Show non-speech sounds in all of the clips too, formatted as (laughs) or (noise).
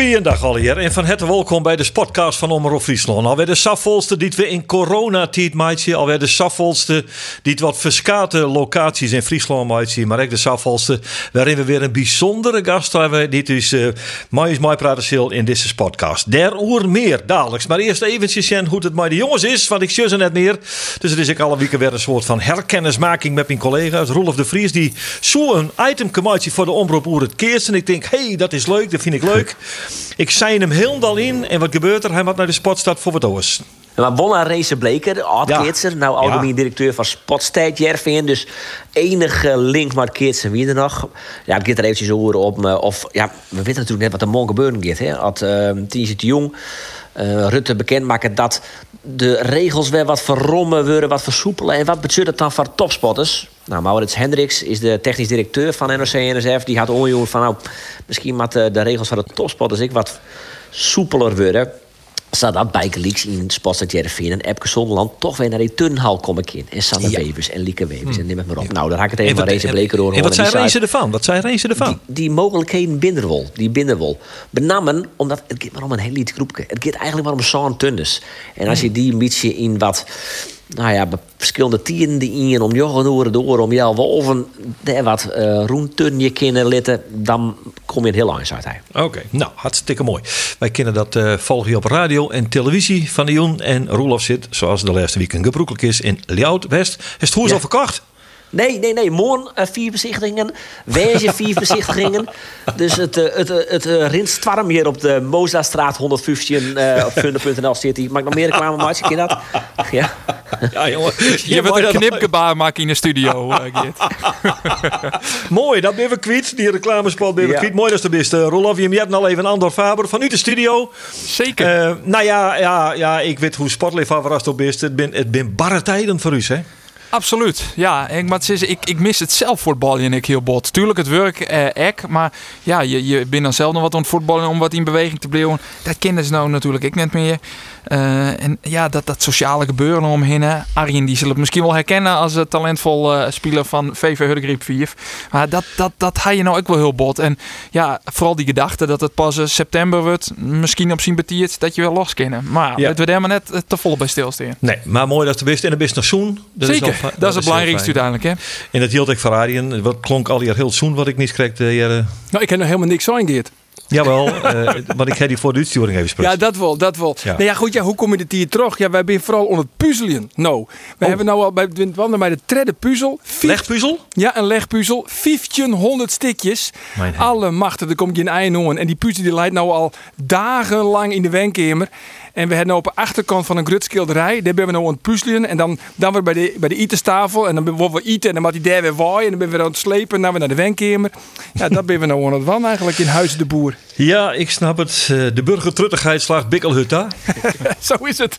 Goeiedag alweer en van harte welkom bij de podcast van Omroep Friesland. Alweer de safvolste die we in coronatijd maatje, alweer de safvolste die het wat verskate locaties in Friesland maatje, maar ook de safvolste waarin we weer een bijzondere gast hebben. Dit is uh, Majus Praten in deze podcast. Der oer meer dadelijks, maar eerst eventjes zien hoe het met de jongens is, want ik zie ze net meer. Dus het is ik alle weken weer een soort van herkennismaking met mijn collega's. Rolf de Vries die zo'n item maatje voor de Omroep Oer het keerst en ik denk, hey, dat is leuk, dat vind ik leuk. Ik zei hem helemaal in en wat gebeurt er? Hij moet naar de sportstad voor wat oors. Maar Wonna Race Bleker, oud-keertser, nou algemeen directeur van Spotstijd Jervin. Dus enige link met Keertsen wie er nog. Ja, ik er eventjes horen op. Of ja, we weten natuurlijk net wat er morgen gebeuren gaat. Hè. Had uh, Tienje de Jong, uh, Rutte bekendmaken dat de regels weer wat verrommen worden, wat versoepelen. En wat betekent dat dan voor topspotters? Nou, Maurits Hendricks is de technisch directeur van NOC-NSF. Die had onjongen van, nou, misschien moeten de regels van de topspotters ik wat soepeler worden zodat Bijkelieks in Sportstad Jereveen en Epke Zonderland toch weer naar die turnhal komen in. En Sanne ja. Wevers en Lieke Wevers en neem het maar op. Nou, daar ga ik het even van Race Bleker door En wat zijn Race ervan? Wat zijn Race ervan? Die, die mogelijkheden binderwol. Die binderwol. Benammen, omdat het gaat maar om een heel lied groepje. Het gaat eigenlijk maar om zo'n. En als je die een beetje in wat nou ja, verschillende tieren in om joggen door om jou wolven wat uh, roentun je kunnen litten, dan kom je heel eind uit. Oké, nou hartstikke mooi. Wij kennen dat uh, volgen je op radio en televisie van de Joen en Roelof zit, zoals de laatste weekend gebroekelijk is, in Ljout West. Is het hoe ja. al verkocht? Nee, nee, nee. Morgen uh, vier bezichtigingen. (laughs) Vier bezichtigingen. Dus het, uh, het, uh, het uh, rinstwarm hier op de Mozastraat 115 uh, op funder.nl zit hij. Ik nog meer reclame maken? Ken dat? (laughs) Ja. Ja, jongen. (laughs) Je, je wilt een knipgebaar maken in de studio, Mooi, dat ben we kwijt. Die reclamespot ben we ja. kwijt. Mooi dat de beste. Rolof, je hebt al even Andor Faber van u de studio. Zeker. nou ja, ja, ja, ik weet hoe sportliefhebber als het op is. Het ben, het ben barre tijden voor u, hè? Absoluut, ja. Ik, maar is, ik, ik mis het zelf voetballen en ik heel bot. Tuurlijk het werk eh, ek, maar ja, je, je bent dan zelf nog wat aan het voetballen om wat in beweging te blijven. Dat kennen ze nou natuurlijk ik net meer. Uh, en ja, dat, dat sociale gebeuren omheen. Hè. Arjen die zullen het misschien wel herkennen als een talentvol uh, speler van VV Huddegrip 4. Maar dat, dat, dat had je nou ook wel heel bot. En ja, vooral die gedachte dat het pas september wordt, misschien op sympathie dat je wel los kennen. Maar ja. het wordt helemaal net te vol bij stilstaan. Nee, maar mooi dat de best en de best nog zoen. Zeker, is dat, dat, is het belangrijkste uiteindelijk. Hè? En dat hield ik van Arjen. Wat klonk al hier heel zoen wat ik niet kreeg. Uh, nou, ik heb nog helemaal niks zo ingeerd. Jawel, uh, want ik ga die voor de uitsturing even spreken. Ja, dat wel, dat wel. Ja. Nou ja, goed, ja, hoe kom je dit hier terug? Ja, wij zijn vooral onder het puzzelen. Nou, we oh. hebben nou al bij wandelen bij de tredde puzzel. Legpuzzel? Ja, een legpuzzel. 1500 stikjes. Alle machten, er komt geen einde En die puzzel die leidt nou al dagenlang in de wenkamer. En we hebben nou op de achterkant van een grutskilderij. Daar ben we nou aan het puzzelen. En dan, dan weer bij de, bij de etenstafel. En dan worden we eten. En dan moet die daar weer waaien. En dan ben we aan het slepen. Dan weer naar de wenkamer. Ja, dat ben we nou aan het wan eigenlijk in Huis de Boer. Ja, ik snap het. Eh, de burgertruttigheid slaagt bikkelhutta. (laughs) Zo is het.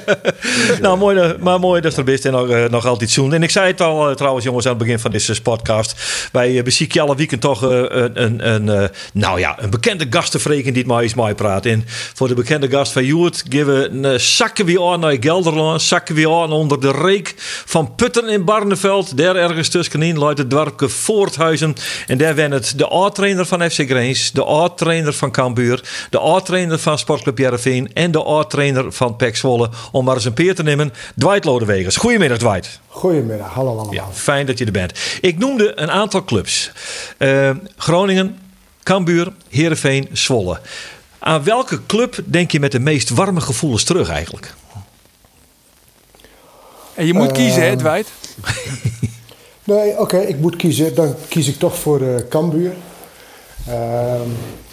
(laughs) nou, mooi, maar mooi dat er best en nog, uh, nog altijd zoen. En ik zei het al trouwens, jongens, aan het begin van deze podcast. Wij bezieken alle weekend toch een, een, een nou ja, een bekende gastenvreken die het maar eens mij praat. En voor de bekende gast van Joert geven we zakken weer aan naar Gelderland. Zakken weer aan onder de reek van Putten in Barneveld. Daar ergens tussenin luidt het dorpje Voorthuizen. En daar wen het de oud-trainer van FC Greens, de oud-trainer van Cambuur, de oud-trainer van Sportclub Jereveen en de oud-trainer van Pek Zwolle. Om maar eens een peer te nemen. Dwight Lodewegers. Goedemiddag Dwight. Goedemiddag, hallo allemaal. Ja, fijn dat je er bent. Ik noemde een aantal clubs. Uh, Groningen, Cambuur, Heerenveen, Zwolle. Aan welke club denk je met de meest warme gevoelens terug eigenlijk? En je moet kiezen, hè, Dwight? (laughs) nee, oké, ik moet kiezen. Dan kies ik toch voor uh, Cambuur. Uh,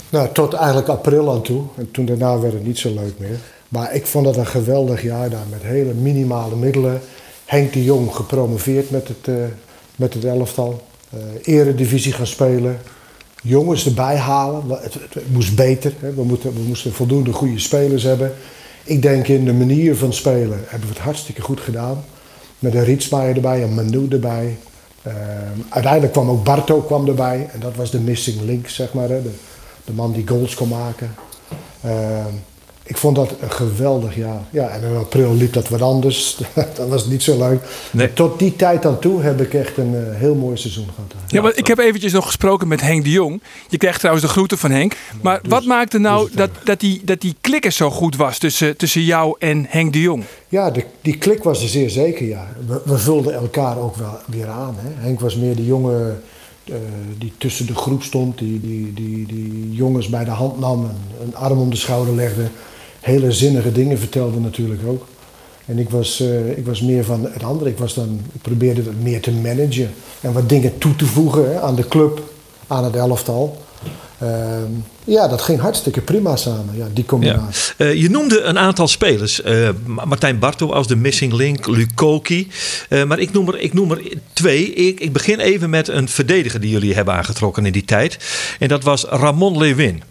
nou, tot eigenlijk april aan toe. En toen daarna werd het niet zo leuk meer. Maar ik vond het een geweldig jaar daar met hele minimale middelen. Henk de Jong gepromoveerd met het, uh, met het elftal. Uh, eredivisie gaan spelen jongens erbij halen. Het, het, moest beter. Hè. We, we moesten voldoende goede spelers hebben. Ik denk in de manier van spelen hebben we het hartstikke goed gedaan. Met een Rietsmaier erbij, een Manu erbij. uiteindelijk kwam ook Barto kwam erbij. En dat was de missing link, zeg maar. Hè. De, de man die goals kon maken. Ik vond dat een geweldig jaar. Ja, en in april liep dat wat anders. (laughs) dat was niet zo leuk. Nee. Tot die tijd aan toe heb ik echt een uh, heel mooi seizoen gehad. Ja, maar ik heb eventjes nog gesproken met Henk de Jong. Je krijgt trouwens de groeten van Henk. Maar dus- wat maakte nou dus dat, dat, die, dat die klikker zo goed was tussen, tussen jou en Henk de Jong? Ja, de, die klik was er zeer zeker, ja. We, we vulden elkaar ook wel weer aan. Hè. Henk was meer de jongen uh, die tussen de groep stond. Die, die, die, die jongens bij de hand nam en een arm om de schouder legde hele zinnige dingen vertelde natuurlijk ook. En ik was, uh, ik was meer van het andere. Ik, was dan, ik probeerde het meer te managen en wat dingen toe te voegen hè, aan de club, aan het elftal. Uh, ja, dat ging hartstikke prima samen, ja, die combinatie. Ja. Uh, je noemde een aantal spelers. Uh, Martijn Barto als de missing link, Lukoki. maar ik noem er, ik noem er twee. Ik, ik begin even met een verdediger die jullie hebben aangetrokken in die tijd. En dat was Ramon Lewin.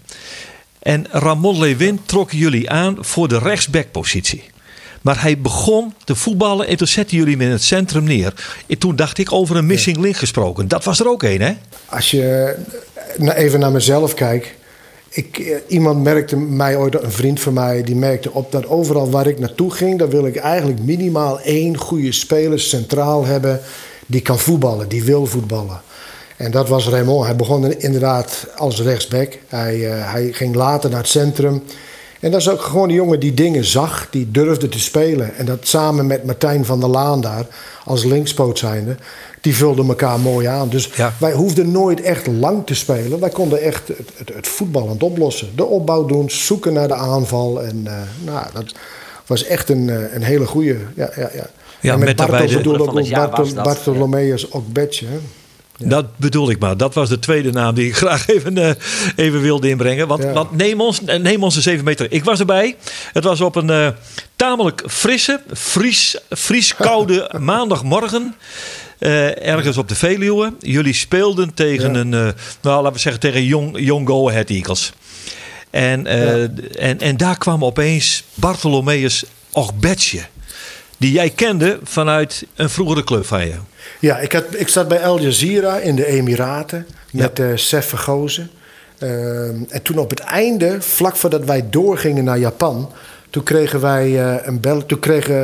En Ramon Lewin trok jullie aan voor de rechtsbackpositie. Maar hij begon te voetballen en toen zetten jullie hem in het centrum neer. En toen dacht ik over een missing link gesproken. Dat was er ook één, hè? Als je even naar mezelf kijkt. Ik, eh, iemand merkte mij ooit, een vriend van mij, die merkte op dat overal waar ik naartoe ging, dan wil ik eigenlijk minimaal één goede speler centraal hebben die kan voetballen, die wil voetballen. En dat was Raymond. Hij begon inderdaad als rechtsback. Hij, uh, hij ging later naar het centrum. En dat is ook gewoon een jongen die dingen zag, die durfde te spelen. En dat samen met Martijn van der Laan daar, als linkspoot zijnde, die vulden elkaar mooi aan. Dus wij hoefden nooit echt lang te spelen. Wij konden echt het, het, het voetballend oplossen. De opbau doen, zoeken naar de aanval. En uh, nou, dat was echt een, uh, een hele goede. Ja, ja, ja. ja en met, met Bartel bedoelde ook Bartel, Bartolomeus ook Betje. Dat bedoel ik maar. Dat was de tweede naam die ik (laughs) graag even, uh, even wilde inbrengen. Want, want, neem, ons, neem ons eens even mee terug. Ik was erbij. Het was op een uh, tamelijk frisse, fries, fries (laughs) koude maandagmorgen. Uh, ergens op de Veluwe. Jullie speelden tegen een, nou laten we zeggen, tegen Young, young Go Ahead Eagles. En, en, en daar kwam opeens Bartholomeus Ogbetje. Die jij kende vanuit een vroegere club van je. Ja, ik, had, ik zat bij Al Jazeera in de Emiraten met ja. uh, Sef Vergozen. Uh, en toen op het einde, vlak voordat wij doorgingen naar Japan... toen kregen wij uh, een bel, toen kregen,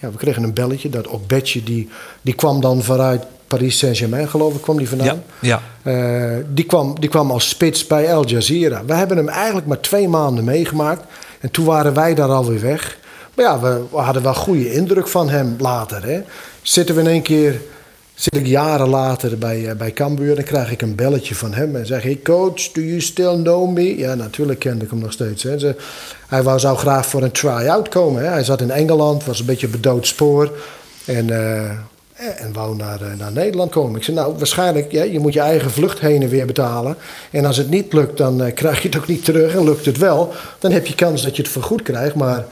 ja, we kregen een belletje. Dat Okbetje, die, die kwam dan vanuit Paris Saint-Germain, geloof ik, kwam die vandaan. Ja, ja. die, kwam, die kwam als spits bij Al Jazeera. We hebben hem eigenlijk maar twee maanden meegemaakt. En toen waren wij daar alweer weg. Maar ja, we, hadden wel goede indruk van hem later. Hè. Zitten we in één keer Zit ik jaren later bij, uh, bij Cambuur, dan krijg ik een belletje van hem en zeg ik: Coach, do you still know me? Ja, natuurlijk kende ik hem nog steeds. Hè. Ze, hij wou, zou graag voor een try-out komen. Hè. Hij zat in Engeland, was een beetje bedood spoor. En, uh, en wou naar, uh, naar Nederland komen. Ik zei: Nou, waarschijnlijk, ja, je moet je eigen vlucht heen en weer betalen. En als het niet lukt, dan krijg je het ook niet terug. En lukt het wel, dan heb je kans dat je het vergoed krijgt. Maar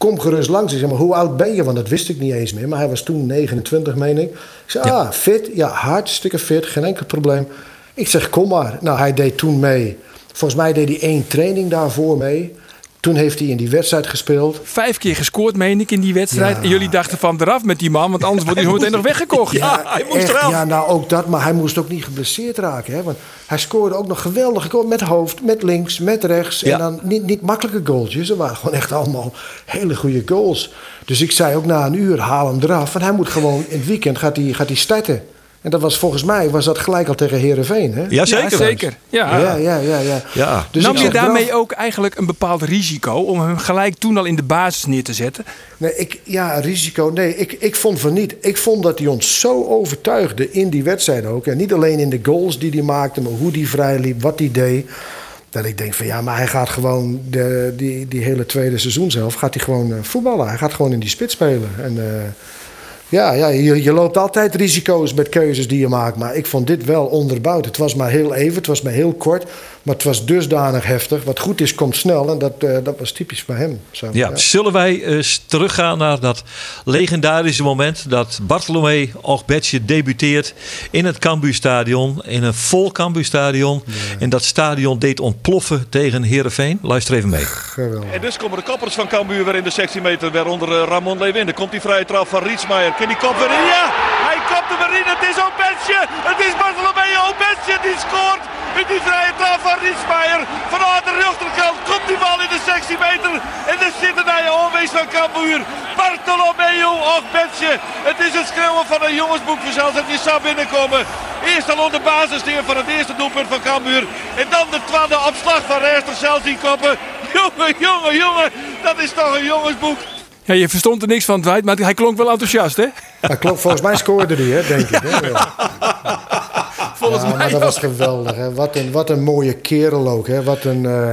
kom gerust langs. Ik zeg maar, hoe oud ben je? Want dat wist ik niet eens meer. Maar hij was toen 29, meen ik. Ik zei, ah, fit. Ja, hartstikke fit. Geen enkel probleem. Ik zeg, kom maar. Nou, hij deed toen mee. Volgens mij deed hij één training daarvoor mee. Toen heeft hij in die wedstrijd gespeeld. Vijf keer gescoord, meen ik, in die wedstrijd. En jullie dachten van eraf met die man, want anders wordt hij zo meteen nog weggekocht. Ja, (laughs) hij moest echt, eraf. Ja, nou ook dat, maar hij moest ook niet geblesseerd raken. Hè? Want hij scoorde ook nog geweldige goals met hoofd, met links, met rechts. En dan niet, niet makkelijke goaltjes. Ze waren gewoon echt allemaal hele goede goals. Dus ik zei ook na een uur, haal hem eraf. Want hij moet gewoon in het weekend gaat hij, gaat hij starten. En dat was volgens mij was dat gelijk al tegen Herenveen, hè? Ja, zeker. Ja, zeker. Ja. Ja, ja, ja, ja. ja. Dus Nam je daarmee ook eigenlijk een bepaald risico om hem gelijk toen al in de basis neer te zetten? Nee, ik, ja, risico. Nee, ik, ik vond van niet. Ik vond dat hij ons zo overtuigde in die wedstrijd ook. En niet alleen in de goals die hij maakte, maar hoe hij vrij liep, wat hij deed. Dat ik denk van ja, maar hij gaat gewoon de, die, die hele tweede seizoen zelf gaat hij gewoon uh, voetballen. Hij gaat gewoon in die spits spelen. En uh, ja, ja je, je, loopt altijd risico's met keuzes die je maakt. Maar ik vond dit wel onderbouwd. Het was maar heel even, het was maar heel kort. Maar het was dusdanig heftig. Wat goed is, komt snel. En dat, uh, dat was typisch bij hem. Zo, ja, ja, Zullen wij eens teruggaan naar dat legendarische moment... dat Bartolomé Ogbetje debuteert in het Cambuurstadion. In een vol Cambuurstadion. Ja. En dat stadion deed ontploffen tegen Herenveen. Luister even mee. Geweldig. En dus komen de kappers van Cambuur weer in de 16 meter. Waaronder uh, Ramon Lewin. Dan komt die vrije trap van Rietsmaier. Kan die kop weer in? Ja! Het is Ogbetje! Het is Bartolomeo Bensje die scoort. In die vrije trap van Rietsmeijer. Vanuit de rechterkant komt die bal in de 16 meter. En er zit een je onwees van Cambuur. Bartolomeo of Bensje. Het is het schreeuwen van een jongensboek zelfs dat die zou binnenkomen. Eerst al onder basis van het eerste doelpunt van Cambuur. En dan de tweede opslag van Rijster zelfs die koppen. Jongen, jongen, jongen. Dat is toch een jongensboek. Ja, je verstond er niks van, Dwight, maar hij klonk wel enthousiast, hè? Hij klonk, volgens mij scoorde hij, hè, denk ik. Hè? Ja. Volgens Ja, mij maar dat ook. was geweldig. Hè? Wat, een, wat een mooie kerel ook. Hè? Wat, een, eh,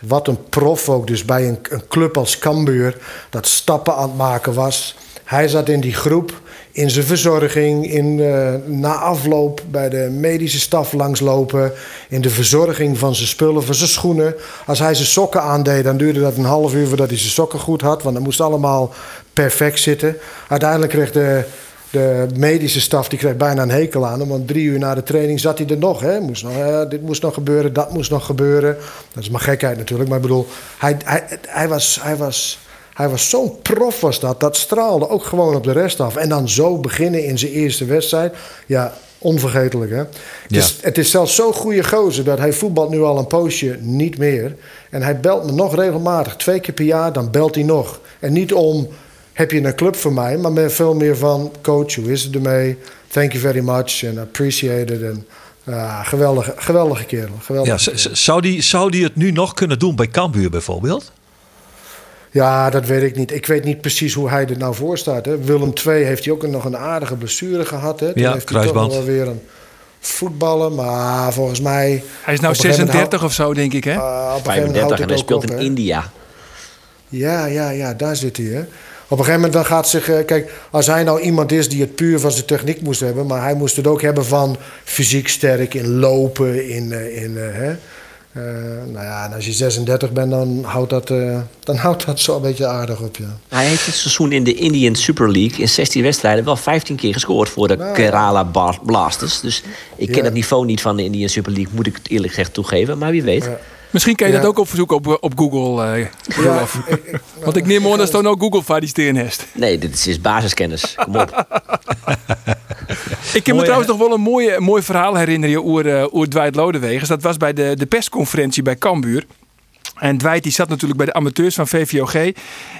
wat een prof ook. Dus bij een, een club als Cambuur. Dat stappen aan het maken was. Hij zat in die groep. In zijn verzorging. In, eh, na afloop bij de medische staf langslopen. In de verzorging van zijn spullen. Van zijn schoenen. Als hij zijn sokken aandeed. Dan duurde dat een half uur voordat hij zijn sokken goed had. Want dat moest allemaal perfect zitten. Uiteindelijk kreeg de... De medische staf die kreeg bijna een hekel aan hem. Want drie uur na de training zat hij er nog. Hè? Moest nog dit moest nog gebeuren, dat moest nog gebeuren. Dat is maar gekheid natuurlijk. Maar ik bedoel, hij, hij, hij was, hij was, hij was zo'n prof was dat. Dat straalde ook gewoon op de rest af. En dan zo beginnen in zijn eerste wedstrijd. Ja, onvergetelijk hè. Het, is, het is zelfs zo'n goede gozer dat hij voetbalt nu al een poosje niet meer. En hij belt me nog regelmatig. Twee keer per jaar, dan belt hij nog. En niet om heb je een club voor mij, maar veel meer van coach, hoe is het ermee? Thank you very much and appreciate it. En, ah, geweldige, geweldige kerel. Geweldige Ja, kerel. zou, die, zou die het nu nog kunnen doen bij Cambuur bijvoorbeeld? Ja, dat weet ik niet. Ik weet niet precies hoe hij er nou voor staat. Hè. Willem II heeft hij ook nog een aardige blessure gehad. Hè. Toen Ja, heeft hij toch kruisband. nog wel weer een voetballen. Maar volgens mij... Hij is nou op een gegeven moment 36 of zo, denk ik, hè? hou- ah, op een gegeven moment 35 houdt en hij speelt op, in hè. India. Ja, ja, ja, daar zit hij. Hè. Op een gegeven moment dan gaat zich... eh, Kijk, als hij nou iemand is die het puur van zijn techniek moest hebben... maar hij moest het ook hebben van fysiek sterk, in lopen, in... eh, in eh, hè. Eh, nou ja, en als je 36 bent, dan houdt dat, eh, dan (laughs) houdt dat zo een beetje aardig op, ja. Hij heeft dit seizoen in de Indian Super League in 16 wedstrijden wel 15 keer gescoord voor de Nou. Kerala Bar- Blasters. Dus ik ken Ja. het niveau niet van de Indian Super League, moet ik het eerlijk gezegd toegeven. Maar wie weet. Ja. Misschien kan je Ja. dat ook opzoeken op, op Google. eh, Ja, Rolf. ik- ik- (laughs) Want ik neem aan dat er ook Google voor die steen heeft. Nee, dit is, is basiskennis. Kom op. (laughs) Ik kan me trouwens nog wel een mooi, mooi verhaal herinneren oer, uh, oer Dwight Lodewegers. Dat was bij de, de persconferentie bij Cambuur. En Dwight die zat natuurlijk bij de amateurs van VVOG.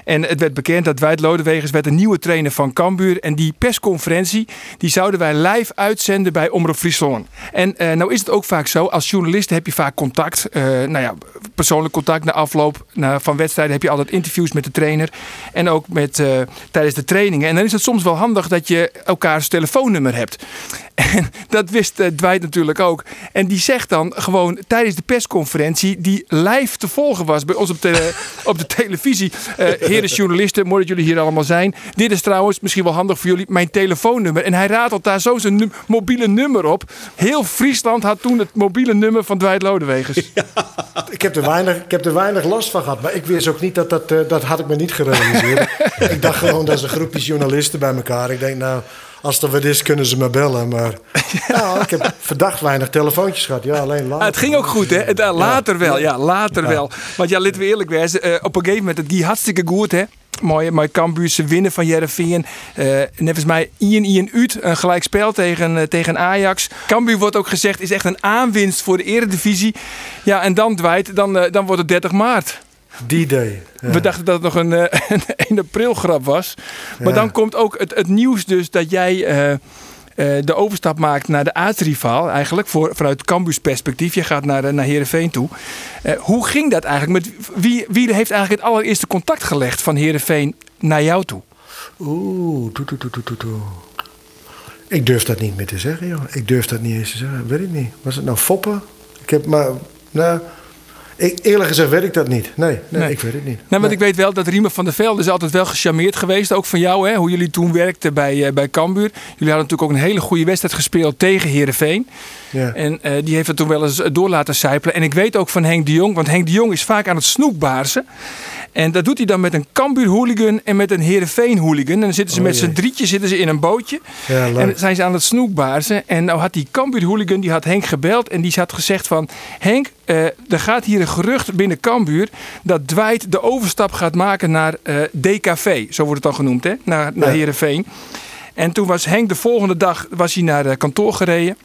En het werd bekend dat Dwight Lodewegers werd een nieuwe trainer van Cambuur. En die persconferentie die zouden wij live uitzenden bij Omroep Friesland. En eh, nou is het ook vaak zo, als journalist heb je vaak contact. eh, nou ja, persoonlijk contact na afloop van wedstrijden heb je altijd interviews met de trainer. En ook met, eh, tijdens de trainingen. En dan is het soms wel handig dat je elkaars telefoonnummer hebt. (laughs) En dat wist Dwight natuurlijk ook. En die zegt dan gewoon tijdens de persconferentie, die live te volgen was bij ons op de, (laughs) op de televisie. eh heren journalisten, mooi dat jullie hier allemaal zijn. Dit is trouwens misschien wel handig voor jullie, mijn telefoonnummer. En hij ratelt daar zo zijn mobiele nummer op. Heel Friesland had toen het mobiele nummer van Dwight Lodewegers. (laughs) Ik heb, er weinig, ik heb er weinig last van gehad. Maar ik wist ook niet dat dat... eh, dat had ik me niet gerealiseerd. (laughs) ik dacht gewoon, dat is een groepje journalisten bij elkaar. Ik denk, nou, als er wat is, kunnen ze me bellen. Maar (laughs) nou, ik heb verdacht weinig telefoontjes gehad. Ja, alleen later. Ah, het ging ook goed, hè? Het, eh, later wel, ja, later wel. Want ja, laten we eerlijk wezen. eh, op een gegeven moment, het ging hartstikke goed, hè? Mooi, mooi Cambuurse winnen van Jereveen. Uh, net als mij Ian Ian Ut, een gelijkspel tegen, tegen Ajax. Cambuur wordt ook gezegd, is echt een aanwinst voor de eredivisie. Ja, en dan Dwight, dan, dan wordt het 30 maart. Die day. Ja. We dachten dat het nog een, eh, (laughs) een 1 april grap was. Maar Ja. dan komt ook het, het nieuws dus dat jij eh, eh, de overstap maakt naar de aardsrivaal. Eigenlijk voor, vanuit Cambuurs perspectief. Je gaat naar, naar Heerenveen toe. Hoe ging dat eigenlijk? Met wie, wie heeft eigenlijk het allereerste contact gelegd van Heerenveen naar jou toe? Oeh, toe, toe, toe, toe, toe, toe. Ik durf dat niet meer te zeggen, joh. Ik durf dat niet eens te zeggen. Weet ik niet. Was het nou foppen? Ik heb maar... Nou, ik, eerlijk gezegd weet ik dat niet. Nee, nee, Nee. ik weet het niet. Nou, want Nee. ik weet wel dat Riemer van der Velde is altijd wel gecharmeerd geweest. Ook van jou, hè, hoe jullie toen werkten bij, eh, bij Cambuur. Jullie hadden natuurlijk ook een hele goede wedstrijd gespeeld tegen Heerenveen. Ja. En eh, die heeft het toen wel eens door laten sijpelen. En ik weet ook van Henk de Jong, want Henk de Jong is vaak aan het snoekbaarsen. En dat doet hij dan met een Cambuur hooligan en met een Heerenveen hooligan. En dan zitten ze Oh met z'n drietje zitten ze in een bootje. Ja, en dan zijn ze aan het snoekbaarsen. En nou had die Cambuur hooligan, die had Henk gebeld. En die had gezegd van... Henk, eh, er gaat hier een gerucht binnen Cambuur... dat Dwight de overstap gaat maken naar eh, DKV. Zo wordt het dan genoemd, hè? Naar, naar Ja. Heerenveen. En toen was Henk de volgende dag was hij naar de kantoor gereden.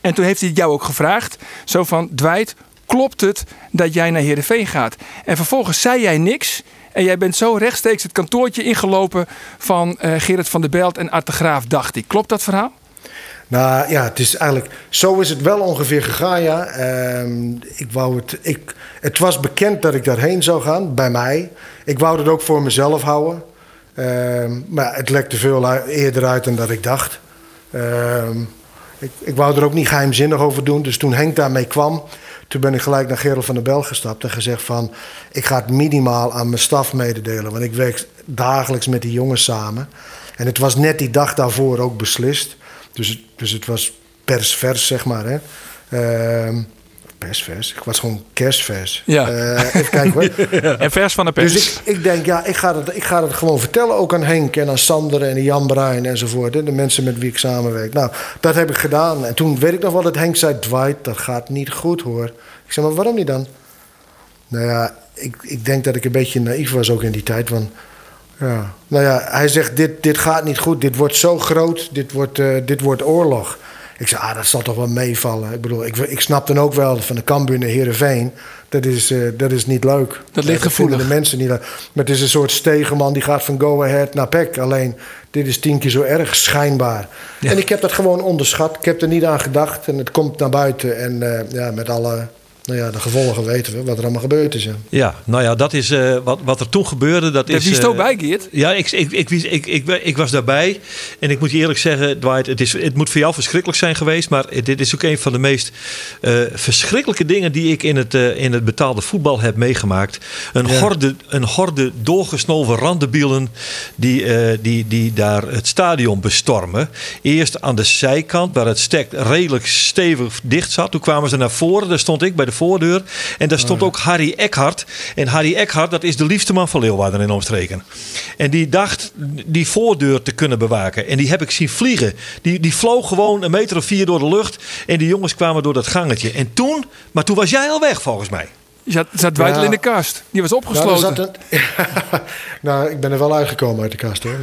En toen heeft hij jou ook gevraagd. Zo van, Dwight, klopt het dat jij naar Heerenveen gaat? En vervolgens zei jij niks. En jij bent zo rechtstreeks het kantoortje ingelopen van uh, Gerrit van der Belt en Art de dacht ik. Klopt dat verhaal? Nou ja, het is eigenlijk. Zo is het wel ongeveer gegaan, ja. Uh, ik wou het, ik, het was bekend dat ik daarheen zou gaan, bij mij. Ik wou het ook voor mezelf houden. Uh, maar het lekte veel eerder uit dan dat ik dacht. Ehm, ik, ik wou er ook niet geheimzinnig over doen. Dus toen Henk daarmee kwam, toen ben ik gelijk naar Gerald van der Bel gestapt en gezegd van... ik ga het minimaal aan mijn staf mededelen. Want ik werk dagelijks met die jongens samen. En het was net die dag daarvoor ook beslist. Dus, dus het was persvers, zeg maar. Hè. Uh, persvers? Ik was gewoon kerstvers. Ja. Uh, even kijken hoor. (laughs) En vers van de pers. Dus ik, ik denk, ja, ik ga, het, ik ga het gewoon vertellen. Ook aan Henk en aan Sander en Jan Bruin enzovoort. De mensen met wie ik samenwerk. Nou, dat heb ik gedaan. En toen weet ik nog wel dat Henk zei... Dwight, dat gaat niet goed hoor. Ik zei, maar waarom niet dan? Nou ja, ik, ik denk dat ik een beetje naïef was ook in die tijd. Want ja. Nou ja, hij zegt: dit, dit gaat niet goed, dit wordt zo groot, dit wordt, uh, dit wordt oorlog. Ik zei: Ah, dat zal toch wel meevallen. Ik bedoel, ik, ik snap dan ook wel van de Cambuur naar Heerenveen. Dat is, uh, dat is niet leuk. Dat ligt gevoelig. de mensen niet leuk. Maar het is een soort stegenman die gaat van go ahead naar PEC. Alleen, dit is tien keer zo erg, schijnbaar. Ja. En ik heb dat gewoon onderschat. Ik heb er niet aan gedacht. En het komt naar buiten. En uh, ja, met alle nou ja, de gevolgen weten we, wat er allemaal gebeurd is. Ja, ja nou ja, dat is uh, wat, wat er toen gebeurde. Dat is, wie is ook bij, Geert? Ja, ik, ik, ik, ik, ik, ik, was daarbij. En ik moet je eerlijk zeggen, Dwight, het, is, het moet voor jou verschrikkelijk zijn geweest. Maar dit is ook een van de meest uh, verschrikkelijke dingen die ik in het, uh, in het betaalde voetbal heb meegemaakt. Een, ja. horde, een horde doorgesnoven randebielen die, die, die daar het stadion bestormen. Eerst aan de zijkant, waar het stek redelijk stevig dicht zat. Toen kwamen ze naar voren, daar stond ik bij de voordeur. En daar stond ook Harry Eckhart. En Harry Eckhart, dat is de liefste man van Leeuwarden in omstreken. En die dacht die voordeur te kunnen bewaken. En die heb ik zien vliegen. Die, die vloog gewoon een meter of vier door de lucht. En die jongens kwamen door dat gangetje. En toen, maar toen was jij al weg volgens mij. Je zat, zat ja. in de kast. Die was opgesloten. Nou, een, (laughs) nou, ik ben er wel uitgekomen uit de kast hoor.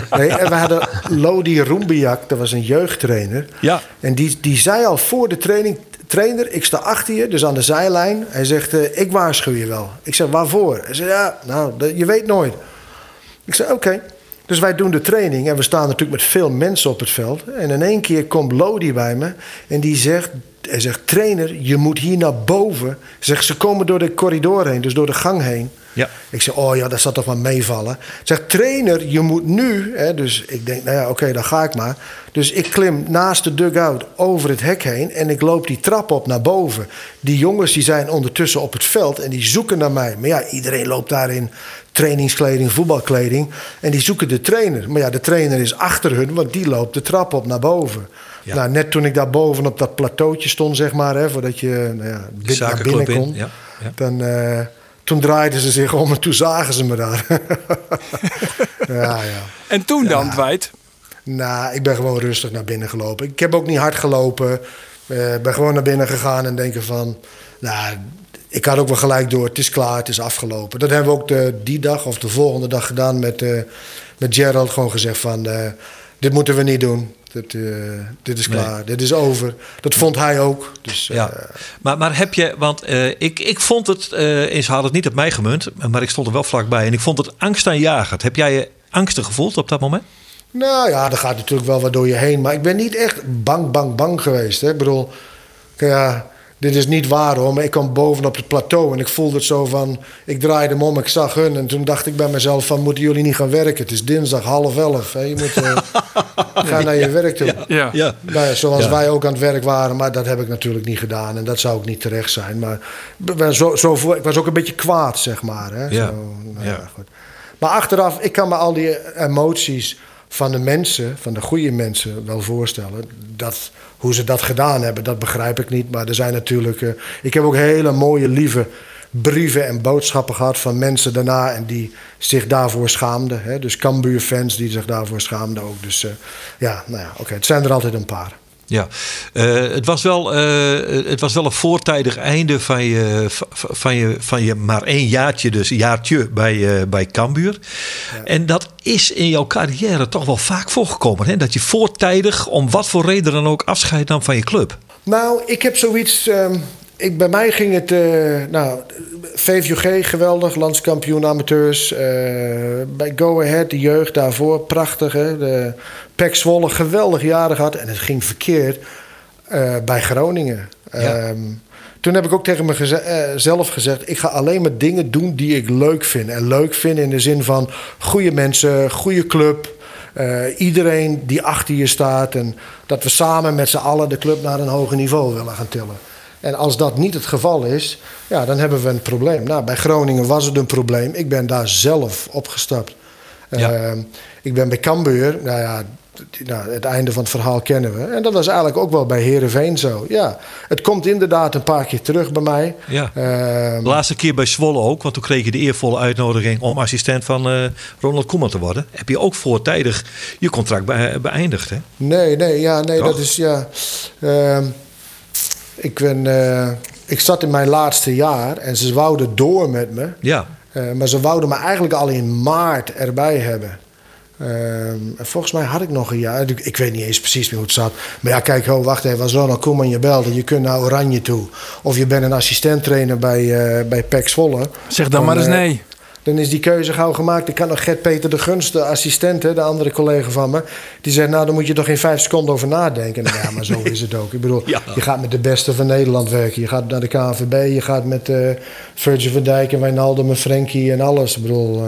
Maar, uh, nee, we hadden Lodi Roembiak, dat was een jeugdtrainer. Ja. En die, die zei al voor de training: trainer, ik sta achter je, dus aan de zijlijn. Hij zegt, uh, ik waarschuw je wel. Ik zeg, waarvoor? Hij zegt, ja, nou, je weet nooit. Ik zeg, oké. Dus wij doen de training en we staan natuurlijk met veel mensen op het veld. En in één keer komt Lodi bij me en die zegt... Hij zegt, trainer, je moet hier naar boven. Zegt, ze komen door de corridor heen, dus door de gang heen. Ja. Ik zeg, oh ja, dat zal toch wel meevallen. Zeg, trainer, je moet nu... Hè, dus ik denk, nou ja, oké, okay, dan ga ik maar. Dus ik klim naast de dugout over het hek heen... en ik loop die trap op naar boven. Die jongens die zijn ondertussen op het veld en die zoeken naar mij. Maar ja, iedereen loopt daarin trainingskleding, voetbalkleding. En die zoeken de trainer. Maar ja, de trainer is achter hun, want die loopt de trap op naar boven. Ja. Nou, net toen ik daar boven op dat plateautje stond, zeg maar... Hè, voordat je nou ja, dit naar binnen kon... In. Ja. Ja. dan... Uh, toen draaiden ze zich om en toen zagen ze me daar. (laughs) ja, ja. En toen dan, ja. Dwight? Nou, ik ben gewoon rustig naar binnen gelopen. Ik heb ook niet hard gelopen. Ik uh, ben gewoon naar binnen gegaan en denken van... Nou, ik had ook wel gelijk door, het is klaar, het is afgelopen. Dat hebben we ook de, die dag of de volgende dag gedaan met, uh, met Gerald. Gewoon gezegd van, uh, dit moeten we niet doen. Dit, uh, dit is klaar, nee. dit is over. Dat vond hij ook. Dus, ja. maar, maar heb je, want ik, ik vond het, uh, ze hadden het niet op mij gemunt, maar ik stond er wel vlakbij. En ik vond het angstaanjagend. Heb jij je angstig gevoeld op dat moment? Nou ja, er gaat natuurlijk wel wat door je heen. Maar ik ben niet echt bang, bang, bang geweest. Hè? Ik bedoel, ja, dit is niet waar hoor, maar ik kwam bovenop het plateau en ik voelde het zo van... Ik draaide hem om, ik zag hun en toen dacht ik bij mezelf van... Moeten jullie niet gaan werken? Het is dinsdag half elf. Hè? Je moet (laughs) uh, gaan naar je werk toe. Ja. Ja. Nou ja, zoals ja. wij ook aan het werk waren, maar dat heb ik natuurlijk niet gedaan. En dat zou ook niet terecht zijn. Maar zo, zo voor, ik was ook een beetje kwaad, zeg maar. Hè? Ja. Zo, nou ja. goed. Maar achteraf, ik kan me al die emoties van de mensen, van de goede mensen, wel voorstellen. Dat, hoe ze dat gedaan hebben, dat begrijp ik niet. Maar er zijn natuurlijk. Uh, ik heb ook hele mooie, lieve brieven en boodschappen gehad van mensen daarna. En die zich daarvoor schaamden. Hè? Dus Cambuur-fans die zich daarvoor schaamden ook. Dus uh, ja, nou ja, oké. Het zijn er altijd een paar. Ja, uh, het, was wel, uh, het was wel een voortijdig einde van je, van je, van je maar één jaartje, dus jaartje bij, uh, bij Cambuur. Ja. En dat is in jouw carrière toch wel vaak voorgekomen. Hè? Dat je voortijdig, om wat voor reden dan ook, afscheid nam van je club. Nou, ik heb zoiets. Um, ik, bij mij ging het. nou, VVG geweldig, landskampioen amateurs. bij Go Ahead, de jeugd daarvoor, prachtig. Hè? De, Pek Zwolle geweldig jaren gehad. En het ging verkeerd uh, bij Groningen. Ja. Um, toen heb ik ook tegen mezelf gezegd: ik ga alleen maar dingen doen die ik leuk vind. En leuk vind in de zin van goede mensen, goede club. Uh, iedereen die achter je staat. En dat we samen met z'n allen de club naar een hoger niveau willen gaan tillen. En als dat niet het geval is, ja, dan hebben we een probleem. Nou, bij Groningen was het een probleem. Ik ben daar zelf opgestapt. Ja. Uh, ik ben bij Cambuur. Nou ja, nou, het einde van het verhaal kennen we. En dat was eigenlijk ook wel bij Herenveen zo. Ja, het komt inderdaad een paar keer terug bij mij. Ja. Uh, de laatste keer bij Zwolle ook, want toen kreeg je de eervolle uitnodiging om assistent van uh, Ronald Koeman te worden. Heb je ook voortijdig je contract be beëindigd? Hè? Nee, nee, ja, nee, dat is ja. Uh, ik ben, uh, ik zat in mijn laatste jaar en ze wouden door met me. Ja. Uh, maar ze wouden me eigenlijk al in maart erbij hebben. Uh, volgens mij had ik nog een jaar. Ik weet niet eens precies meer hoe het zat. Maar ja, kijk, ho, wacht even. Als Ronald Koeman je belde, je kunt naar Oranje toe. Of je bent een assistent-trainer bij, uh, bij PEC Zwolle. Zeg dan, dan maar eens nee. Dan is die keuze gauw gemaakt. Ik kan nog Gert-Peter de Gunst, de assistent, hè, de andere collega van me. Die zegt, nou, dan moet je toch geen vijf seconden over nadenken. Nou, ja, maar zo (laughs) is het ook. Ik bedoel, ja. je gaat met de beste van Nederland werken. Je gaat naar de KNVB, je gaat met uh, Virgil van Dijk en Wijnaldum en Frenkie en alles. Ik bedoel, uh,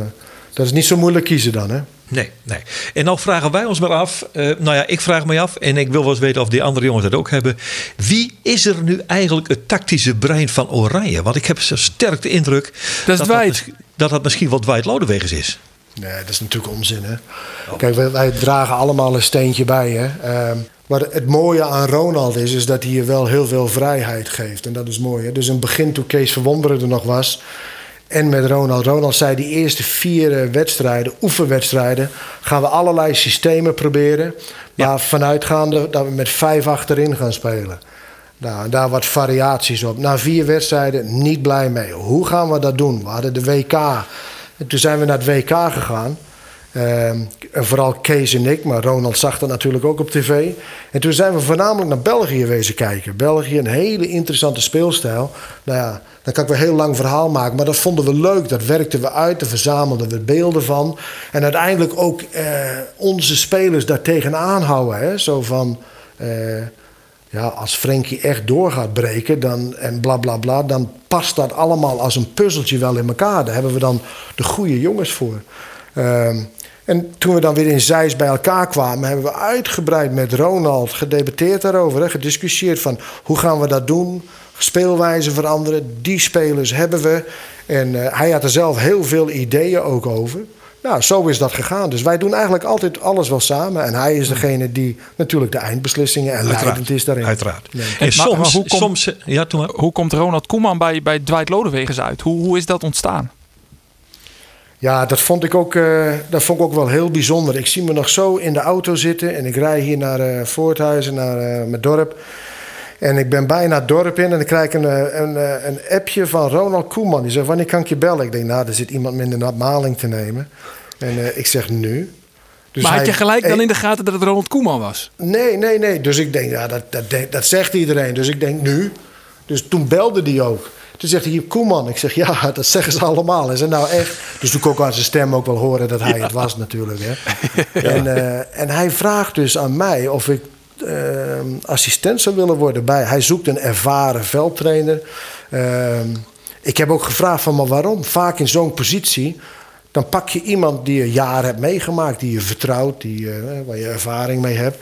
dat is niet zo moeilijk kiezen dan, hè? Nee, nee. En nou vragen wij ons maar af. Uh, nou ja, ik vraag me af. En ik wil wel eens weten of die andere jongens dat ook hebben. Wie is er nu eigenlijk het tactische brein van Oranje? Want ik heb zo sterk de indruk. Dat dat, dat, dat dat misschien wat Dwight Lodewegens is. Nee, dat is natuurlijk onzin. Hè? Oh. Kijk, wij, wij, dragen allemaal een steentje bij. Hè? Um, maar het mooie aan Ronald is, is dat hij je wel heel veel vrijheid geeft. En dat is mooi. Hè? Dus in het begin, toen Kees Verwonderen er nog was en met Ronald. Ronald zei die eerste vier wedstrijden, oefenwedstrijden, gaan we allerlei systemen proberen. Maar ja. vanuitgaande dat we met vijf achterin gaan spelen. Nou, daar wat variaties op. Na vier wedstrijden niet blij mee. Hoe gaan we dat doen? We hadden de WK. En toen zijn we naar het WK gegaan. En vooral Kees en ik, maar Ronald zag dat natuurlijk ook op tv. En toen zijn we voornamelijk naar België wezen kijken. België, een hele interessante speelstijl. Nou ja, daar kan ik wel een heel lang verhaal maken. Maar dat vonden we leuk. Dat werkten we uit. Daar verzamelden we beelden van. En uiteindelijk ook eh, onze spelers daar tegenaan houden. Hè? Zo van. Eh, ja, als Frenkie echt door gaat breken dan, en bla bla bla, dan past dat allemaal als een puzzeltje wel in elkaar. Daar hebben we dan de goede jongens voor. Um, en toen we dan weer in Zeist bij elkaar kwamen, hebben we uitgebreid met Ronald gedebatteerd daarover. Hè, gediscussieerd van hoe gaan we dat doen, speelwijze veranderen. Die spelers hebben we. En uh, hij had er zelf heel veel ideeën ook over. Nou, zo is dat gegaan. Dus wij doen eigenlijk altijd alles wel samen. En hij is degene die natuurlijk de eindbeslissingen en Uiteraard. leidend is daarin. Uiteraard. Nee. En soms, maar, maar hoe, komt, soms, ja, toen maar. hoe komt Ronald Koeman bij, bij Dwight Lodewegens uit? Hoe, hoe is dat ontstaan? Ja, dat vond ik ook, uh, dat vond ik ook wel heel bijzonder. Ik zie me nog zo in de auto zitten en ik rij hier naar uh, Voorthuizen, naar uh, mijn dorp. En ik ben bijna het dorp in en dan krijg ik een, een, een appje van Ronald Koeman. Die zegt, wanneer kan ik je bellen? Ik denk, nou, er zit iemand minder naar maling te nemen. En ik zeg, nu. Dus maar had je gelijk dan in de gaten dat het Ronald Koeman was? Nee, nee, nee. Dus ik denk, ja, dat, dat, dat zegt iedereen. Dus ik denk, nu. Dus toen belde die ook. Toen zegt hij, hier, Koeman. Ik zeg, ja, (laughs) dat zeggen ze allemaal. Is het nou echt? Dus toen kon ik aan zijn stem ook wel horen dat hij ja. het was natuurlijk. Hè. (laughs) Ja. En, uh, en hij vraagt dus aan mij of ik uh, assistent zou willen worden bij. Hij zoekt een ervaren veldtrainer. Uh, ik heb ook gevraagd van, maar waarom? Vaak in zo'n positie... dan pak je iemand die je jaren hebt meegemaakt... die je vertrouwt, die, waar je ervaring mee hebt...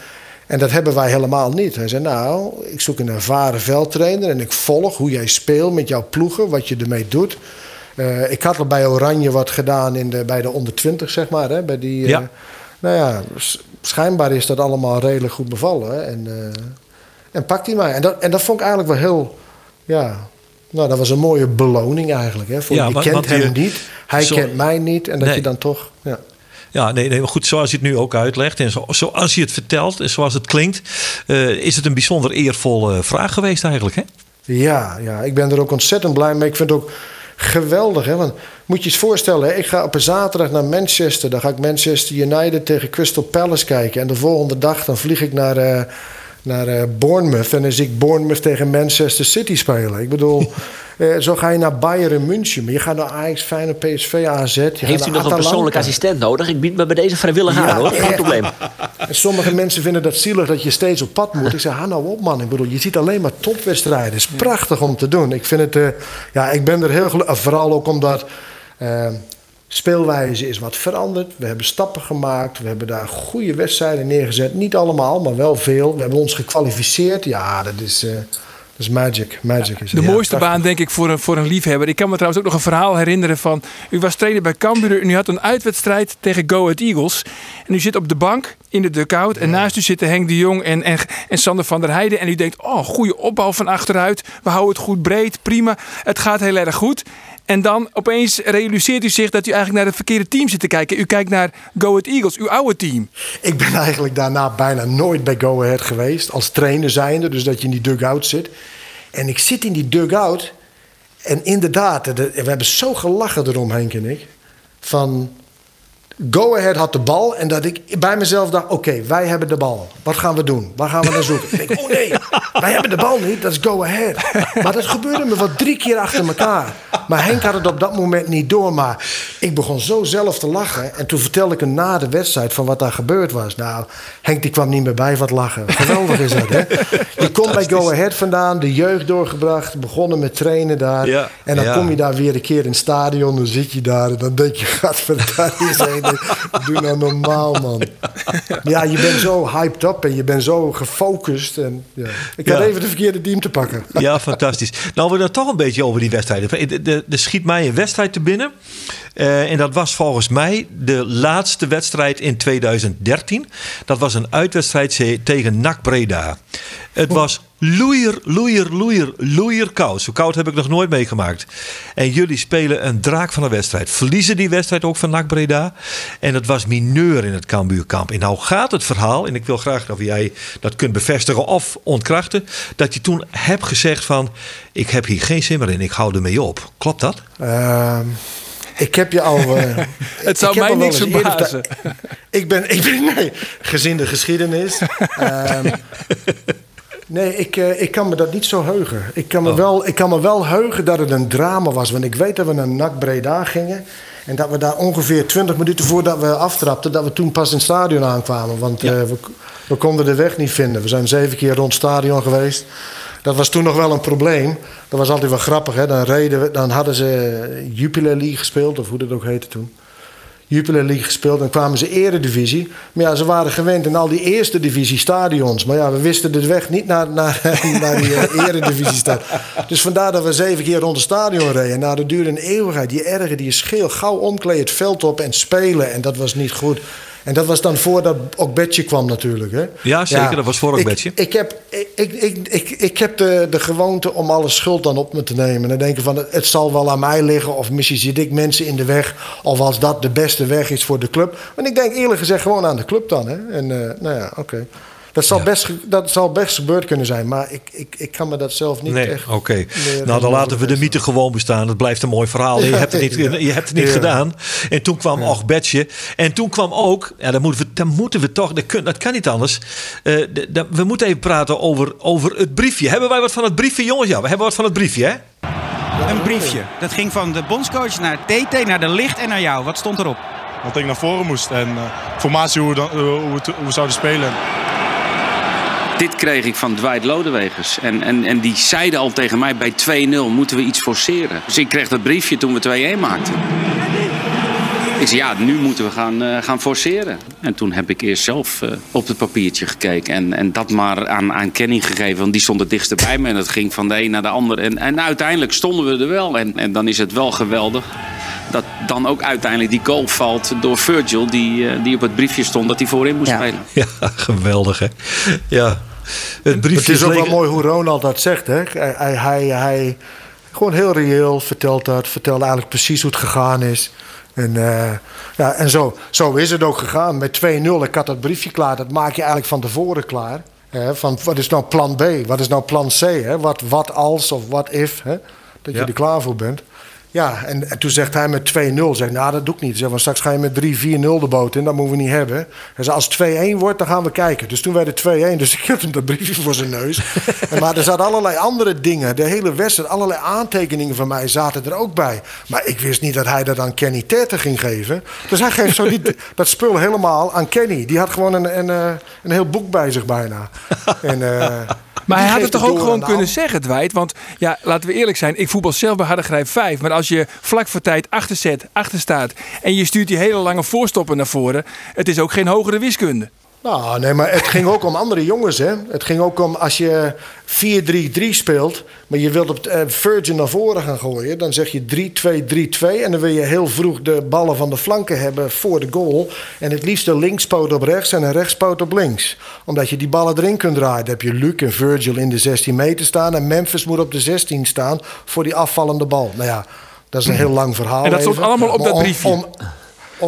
En dat hebben wij helemaal niet. Hij zei, nou, ik zoek een ervaren veldtrainer... en ik volg hoe jij speelt met jouw ploegen, wat je ermee doet. Uh, ik had al bij Oranje wat gedaan in de, bij de onder 20, zeg maar. Hè, bij die, ja. Uh, nou ja, schijnbaar is dat allemaal redelijk goed bevallen. Hè, en, uh, en pakt hij mij. En dat, en dat vond ik eigenlijk wel heel... Ja, nou, dat was een mooie beloning eigenlijk. Hè, voor, ja, je kent hem je, niet, hij zo, kent mij niet. En dat nee. je dan toch... Ja. Ja, nee, nee, maar goed, zoals je het nu ook uitlegt en zo, zoals je het vertelt en zoals het klinkt, uh, is het een bijzonder eervolle vraag geweest eigenlijk, hè? Ja, ja, ik ben er ook ontzettend blij mee. Ik vind het ook geweldig, hè? Want moet je eens voorstellen, ik ga op een zaterdag naar Manchester. Dan ga ik Manchester United tegen Crystal Palace kijken. En de volgende dag dan vlieg ik naar... Uh, naar Bournemouth. En dan zie ik Bournemouth tegen Manchester City spelen. Ik bedoel, uh, zo ga je naar Bayern München. Maar je gaat naar Ajax, Feyenoord, PSV, AZ. Je Heeft u nog een persoonlijk assistent nodig? Ik bied me bij deze vrijwillig aan, hoor. Geen probleem. (laughs) En sommige mensen vinden dat zielig dat je steeds op pad moet. Ik zeg, ha nou op man. Ik bedoel, je ziet alleen maar topwedstrijden. Het is prachtig om te doen. Ik vind het, uh, ja, ik ben er heel gelukkig. Vooral ook omdat speelwijze is wat veranderd. We hebben stappen gemaakt. We hebben daar goede wedstrijden neergezet. Niet allemaal, maar wel veel. We hebben ons gekwalificeerd. Ja, dat is, uh, dat is magic. magic is de mooiste baan, denk ik, voor een, voor een liefhebber. Ik kan me trouwens ook nog een verhaal herinneren van... U was trainer bij Cambuur en u had een uitwedstrijd tegen Go Ahead Eagles. En u zit op de bank in de dugout. En naast u zitten Henk de Jong en, en, en Sander van der Heijden. En u denkt, oh, goede opbouw van achteruit. We houden het goed breed, prima. Het gaat heel erg goed. En dan opeens realiseert u zich dat u eigenlijk naar het verkeerde team zit te kijken. U kijkt naar Go Ahead Eagles, uw oude team. Ik ben eigenlijk daarna bijna nooit bij Go Ahead geweest. Als trainer zijnde, dus dat je in die dugout zit. En ik zit in die dugout. En inderdaad, we hebben zo gelachen erom, Henk en ik. Van Go Ahead had de bal en dat ik bij mezelf dacht: oké, wij hebben de bal. Wat gaan we doen? Waar gaan we naar zoeken? ik denk: oh nee, wij hebben de bal niet, dat is Go Ahead. Maar dat gebeurde me wat drie keer achter elkaar. Maar Henk had het op dat moment niet door. Maar ik begon zo zelf te lachen. En toen vertelde ik hem na de wedstrijd van wat daar gebeurd was. Nou, Henk die kwam niet meer bij wat lachen. Geweldig is dat, hè? (laughs) Je komt bij Go Ahead vandaan, de jeugd doorgebracht, begonnen met trainen daar. Ja, en dan kom je daar weer een keer in het stadion, dan zit je daar en dan denk je: (laughs) gadverdamme, Doe nou normaal, man. (laughs) Ja, je bent zo hyped up en je bent zo gefocust. En, ja. Ik had even de verkeerde team te pakken. Ja, fantastisch. Nou, we dan toch een beetje over die wedstrijden. Er schiet mij een wedstrijd te binnen. Uh, en dat was volgens mij de laatste wedstrijd in 2013. Dat was een uitwedstrijd tegen NAC Breda. Het was loeier, loeier, loeier, loeier koud. Zo koud heb ik nog nooit meegemaakt. En jullie spelen een draak van een wedstrijd. Verliezen die wedstrijd ook van NAC Breda. En het was mineur in het Cambuurkamp. En nou gaat het verhaal, en ik wil graag of jij dat kunt bevestigen of ontkrachten. Dat je toen hebt gezegd van, ik heb hier geen zin meer in, ik hou ermee op. Klopt dat? Uh... Ik heb je al. (laughs) Uh, het zou mij niks verbazen. (laughs) Ik ben, ik ben nee, gezien de geschiedenis. um, (laughs) Nee, ik, uh, ik kan me dat niet zo heugen. Ik kan, me oh. wel, ik kan me wel heugen dat het een drama was. Want ik weet dat we naar NAC Breda gingen. En dat we daar ongeveer 20 minuten voordat we aftrapten... dat we toen pas in het stadion aankwamen. Want ja. uh, we, we konden de weg niet vinden. We zijn zeven keer rond het stadion geweest. Dat was toen nog wel een probleem. Dat was altijd wel grappig. Hè? Dan, reden we, dan hadden ze Jupiler League gespeeld, of hoe dat ook heette toen. Jupiler League gespeeld. Dan kwamen ze eredivisie. Maar ja, ze waren gewend in al die eerste divisie stadions. Maar ja, we wisten de weg niet naar, naar, (laughs) die uh, eredivisie stadion. Dus vandaar dat we zeven keer rond het stadion reden. Nou, dat duurde een eeuwigheid. Die ergen, die scheel, gauw omkleden het veld op en spelen. En dat was niet goed. En dat was dan voordat Okbetje kwam natuurlijk. Hè? Ja, zeker. dat was voor Okbetje. Ik, ik heb, ik, ik, ik, ik heb de, de gewoonte om alle schuld dan op me te nemen. En dan denken van, het zal wel aan mij liggen. Of misschien zit ik mensen in de weg. Of als dat de beste weg is voor de club. Maar ik denk eerlijk gezegd gewoon aan de club dan. Hè? En uh, nou ja, oké. Dat zal, best, dat zal best gebeurd kunnen zijn, maar ik, ik, ik kan me dat zelf niet nee, echt... Oké, nou dan laten we de mythe gewoon bestaan. Het blijft een mooi verhaal. Je hebt het niet, je hebt het niet gedaan. En toen kwam ja. En toen kwam ook, ja, dan, moeten we, dan moeten we toch, dat, kun, dat kan niet anders. Uh, de, de, we moeten even praten over, over het briefje. Hebben wij wat van het briefje, jongens? Ja, we hebben wat van het briefje, hè? Een briefje. Dat ging van de bondscoach naar TT, naar de licht en naar jou. Wat stond erop? Dat ik naar voren moest en uh, formatie hoe we, dan, uh, hoe, we hoe we zouden spelen. Dit kreeg ik van Dwight Lodewegers. En, en, en die zeiden al tegen mij bij 2-0 moeten we iets forceren. Dus ik kreeg dat briefje toen we 2-1 maakten. Ik zei ja, nu moeten we gaan, uh, gaan forceren. En toen heb ik eerst zelf uh, op het papiertje gekeken. En, en dat maar aan, aan Kenny gegeven. Want die stond het dichtst bij me. En dat ging van de een naar de ander. En, en uiteindelijk stonden we er wel. En, en dan is het wel geweldig dat dan ook uiteindelijk die goal valt door Virgil, die, uh, die op het briefje stond dat hij voorin moest ja. spelen. (laughs) Ja, geweldig hè. Ja. Het, briefje het is ook wel mooi hoe Ronald dat zegt. Hè? Hij, hij, hij, gewoon heel reëel vertelt dat. Vertelt eigenlijk precies hoe het gegaan is. En, eh, ja, en zo, zo is het ook gegaan. Met 2-0, ik had dat briefje klaar. Dat maak je eigenlijk van tevoren klaar. Hè, van wat is nou plan B? Wat is nou plan C? Hè? Wat, wat als of wat if? Hè? Dat je er klaar voor bent. Ja, en, en toen zegt hij met 2-0. Zeg, nou, dat doe ik niet. Zeg, want straks ga je met 3-4-0 de boot in. Dat moeten we niet hebben. Hij zei, als het 2-1 wordt, dan gaan we kijken. Dus toen werd het 2-1. Dus (laughs) ik had hem dat briefje voor zijn neus. (laughs) En maar er zaten allerlei andere dingen. De hele wedstrijd, allerlei aantekeningen van mij zaten er ook bij. Maar ik wist niet dat hij dat aan Kenny Terten ging geven. Dus hij geeft zo die, (laughs) dat spul helemaal aan Kenny. Die had gewoon een, een, eh, een heel boek bij zich bijna. En, eh, Maar hij had het toch ook gewoon kunnen zeggen, Dwight. Want ja, laten we eerlijk zijn. Ik voetbal zelf bij Hardergrijp 5. Maar als je vlak voor tijd achter zet, achter staat... en je stuurt die hele lange voorstoppen naar voren... het is ook geen hogere wiskunde. Nou, nee, maar het ging ook om andere jongens, hè. Het ging ook om als je 4-3-3 speelt... maar je wilt op eh, Virgin naar voren gaan gooien... dan zeg je 3-2-3-2... en dan wil je heel vroeg de ballen van de flanken hebben voor de goal... en het liefst een linkspoot op rechts en een rechtspoot op links. Omdat je die ballen erin kunt draaien. Dan heb je Luc en Virgil in de 16 meter staan... en Memphis moet op de 16 staan voor die afvallende bal. Nou ja, dat is een heel lang verhaal En dat stond allemaal op dat briefje? om- om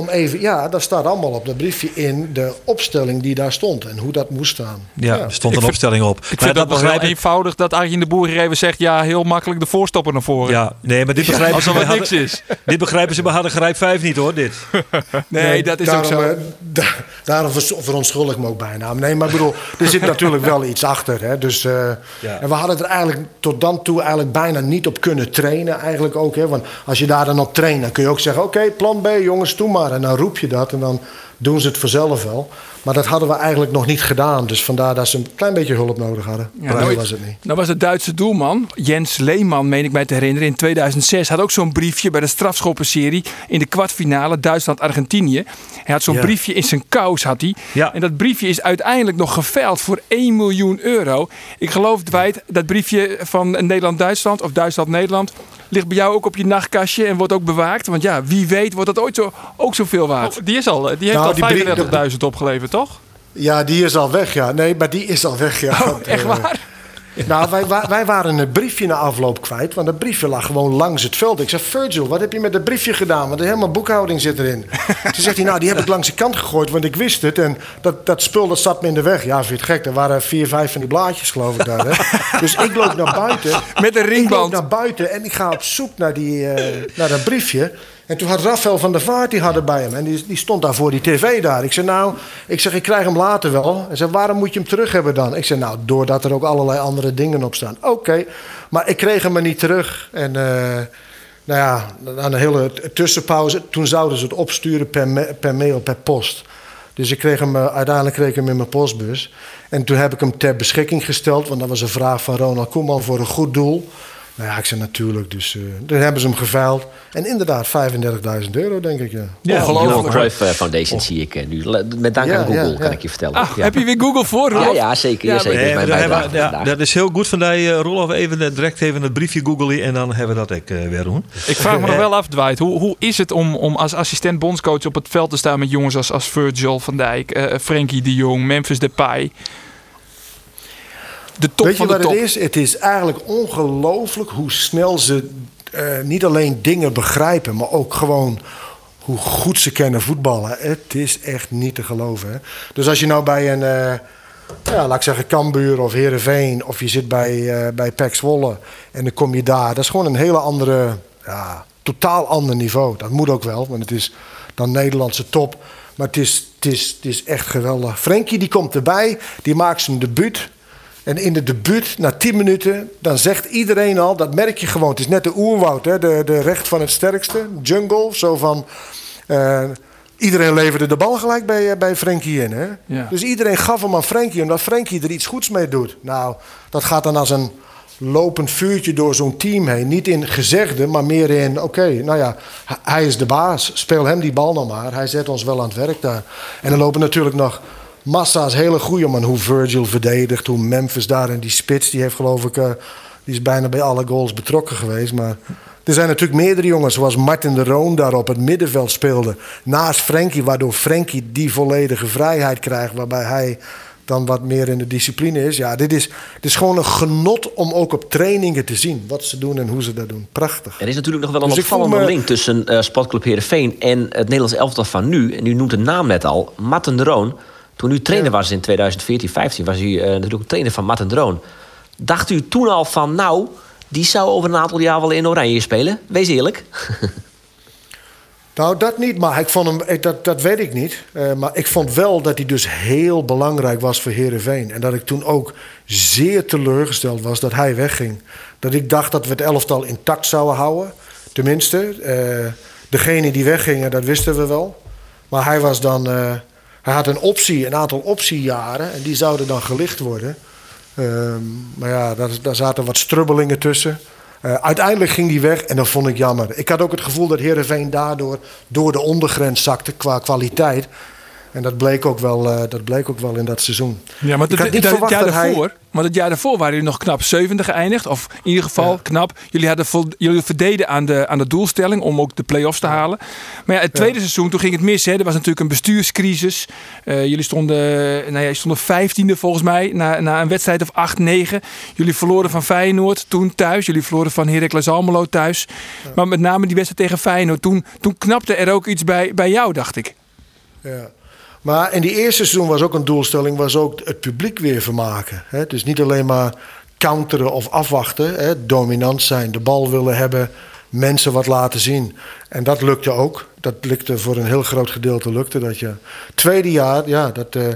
even, ja, dat staat allemaal op dat briefje in de opstelling die daar stond en hoe dat moest staan. Ja, er stond Ik een vind- opstelling op. Ik vind dat heel eenvoudig dat Arjen de Boer hier even zegt... ja, heel makkelijk de voorstopper naar voren. Ja, nee, maar dit begrijpen, Als ze er wat Harder- niks is. dit begrijpen ze bij Harder Grijp 5 niet hoor, dit. (laughs) Nee, dat is ook daarom, zo. da- daarom verontschuldig ik me ook bijna. Nee, maar ik bedoel, er zit natuurlijk wel iets achter. Hè? Dus, eh, Ja. En we hadden er eigenlijk tot dan toe eigenlijk bijna niet op kunnen trainen. Eigenlijk ook, hè? Want als je daar dan op traint, dan kun je ook zeggen... oké, plan B, jongens, doe maar. En dan roep je dat en dan doen ze het vanzelf wel. Maar dat hadden we eigenlijk nog niet gedaan. Dus vandaar dat ze een klein beetje hulp nodig hadden. Ja, maar nooit. was het niet. Nou was de Duitse doelman, Jens Lehmann, meen ik mij te herinneren, in 2006 had ook zo'n briefje bij de strafschoppenserie in de kwartfinale Duitsland-Argentinië. Hij had zo'n Ja. briefje in zijn kous, had hij. Ja. En dat briefje is uiteindelijk nog geveild voor 1 miljoen euro. Ik geloof, Dwight, dat briefje van Nederland-Duitsland of Duitsland-Nederland ligt bij jou ook op je nachtkastje en wordt ook bewaakt. Want ja, wie weet wordt dat ooit zo, ook zoveel waard. Oh, die, is al, die heeft Nou, al die brief- 35.000 opgeleverd, toch? Ja, die is al weg, ja. Nee, maar die is al weg, ja. Oh, echt eh, waar? Nou, wij, wij waren een briefje na afloop kwijt. Want dat briefje lag gewoon langs het veld. Ik zei, Virgil, wat heb je met dat briefje gedaan? Want er helemaal boekhouding zit erin. (laughs) Toen zegt hij, nou, die heb ik langs de kant gegooid, want ik wist het. En dat, dat spul dat zat me in de weg. Ja, vind je het gek? Er waren vier, vijf van die blaadjes, geloof ik daar. Hè? (laughs) Dus ik loop naar buiten. Met een Ik loop ringband. naar buiten en ik ga op zoek naar, die, eh, naar dat briefje. En toen had Rafael van der Vaart, die had er bij hem. En die, die stond daar voor die tv daar. Ik zei, nou, ik, zeg, ik krijg hem later wel. Hij zei, waarom moet je hem terug hebben dan? Ik zei, nou, doordat er ook allerlei andere dingen op staan. Oké, maar ik kreeg hem maar niet terug. En eh, nou ja, aan een hele tussenpauze. Toen zouden ze het opsturen per, per mail, per post. Dus ik kreeg hem, eh, uiteindelijk kreeg ik hem in mijn postbus. En toen heb ik hem ter beschikking gesteld. Want dat was een vraag van Ronald Koeman voor een goed doel. Nou ja, ik zei natuurlijk. Dus eh toen hebben ze hem geveild. En inderdaad, 35.000 euro, denk ik. Ja. Johan Cruyff eh, Foundation zie ik eh, nu. Met dank Ja, aan Google, ja, ja. kan ik je vertellen. Ah, ja. heb je weer Google voor, ja, Rolf? ja, zeker. Ja, Ja, zeker. Dat is mijn bijdrage ja, dat heel goed van die, Rolf. Even direct even het briefje googelen en dan hebben we dat eh, weer doen. Ik vraag me nog wel af, Dwight. Hoe, hoe is het om, om als assistent bondscoach op het veld te staan met jongens als, als Virgil van Dijk, eh Frenkie de Jong, Memphis Depay? De top Weet je van de wat top. het is? Het is eigenlijk ongelooflijk hoe snel ze eh, niet alleen dingen begrijpen, maar ook gewoon hoe goed ze kennen voetballen. Het is echt niet te geloven. Hè? Dus als je nou bij een, eh, ja, laat ik zeggen, Cambuur of Herenveen, of je zit bij, eh bij Zwolle en dan kom je daar, dat is gewoon een hele andere, ja, totaal ander niveau. Dat moet ook wel, want het is dan Nederlandse top. Maar het is, het is, het is echt geweldig. Frenkie die komt erbij, die maakt zijn debuut. En in de debuut, na 10 minuten, dan zegt iedereen al, dat merk je gewoon. Het is net de oerwoud, hè? De, de recht van het sterkste, jungle. Zo van, eh, iedereen leverde de bal gelijk bij, eh, bij Frenkie in. Hè? Ja. Dus iedereen gaf hem aan Frenkie, omdat Frenkie er iets goeds mee doet. Nou, dat gaat dan als een lopend vuurtje door zo'n team heen. Niet in gezegde, maar meer in, oké, nou ja, hij is de baas. Speel hem die bal nog maar. Hij zet ons wel aan het werk daar. En dan lopen natuurlijk nog massa's hele goede man. Hoe Virgil verdedigt, hoe Memphis daar en die spits, die heeft geloof ik, eh, die is bijna bij alle goals betrokken geweest. Maar er zijn natuurlijk meerdere jongens, zoals Martin de Roon daar op het middenveld speelde. Naast Frenkie, waardoor Frenkie die volledige vrijheid krijgt, waarbij hij dan wat meer in de discipline is. Ja, dit is, dit is gewoon een genot om ook op trainingen te zien wat ze doen en hoe ze dat doen. Prachtig. Er is natuurlijk nog wel een Dus opvallende me- link tussen eh Sportclub Heerenveen en het Nederlands elftal van nu. En u noemt de naam net al, Matten Droon. Toen u trainer was in 2014, 15 was u eh, natuurlijk trainer van Matten Droon. Dacht u toen al van, nou, die zou over een aantal jaar wel in Oranje spelen? Wees eerlijk. (laughs) Nou, dat niet, maar ik vond hem, ik- dat, dat weet ik niet. Eh, maar ik vond wel dat hij dus heel belangrijk was voor Herenveen. En dat ik toen ook zeer teleurgesteld was dat hij wegging. Dat ik dacht dat we het elftal intact zouden houden. Tenminste, eh, degene die weggingen, dat wisten we wel. Maar hij was dan. eh, hij had een optie, een aantal optiejaren. En die zouden dan gelicht worden. Ehm, maar ja, daar, daar zaten wat strubbelingen tussen. Eh, uiteindelijk ging die weg en dat vond ik jammer. Ik had ook het gevoel dat Heerenveen daardoor door de ondergrens zakte qua kwaliteit. En dat bleek ook wel, eh, dat bleek ook wel in dat seizoen. Ja, maar jaar dat hij- daarvoor, maar het jaar daarvoor waren jullie nog knap zevende geëindigd. Of in ieder geval knap. Jullie, hadden vol, jullie verdeden aan de, aan de doelstelling om ook de play-offs te halen. Maar ja, het tweede seizoen, toen ging het mis. Hè. Er was natuurlijk een bestuurscrisis. Eh, jullie stonden, nou ja, stonden vijftiende volgens mij na, na een wedstrijd of acht, negen. Jullie verloren van Feyenoord toen thuis. Jullie verloren van Heracles Almelo thuis. Maar met name die wedstrijd tegen Feyenoord. Toen, toen knapte er ook iets bij, bij jou, dacht ik. Ja. Maar in die eerste seizoen was ook een doelstelling... was ook het publiek weer vermaken. Hè? Dus niet alleen maar counteren of afwachten. Hè? Dominant zijn, de bal willen hebben... mensen wat laten zien. En dat lukte ook. Dat lukte voor een heel groot gedeelte lukte dat ja. Tweede jaar, ja, dat, eh,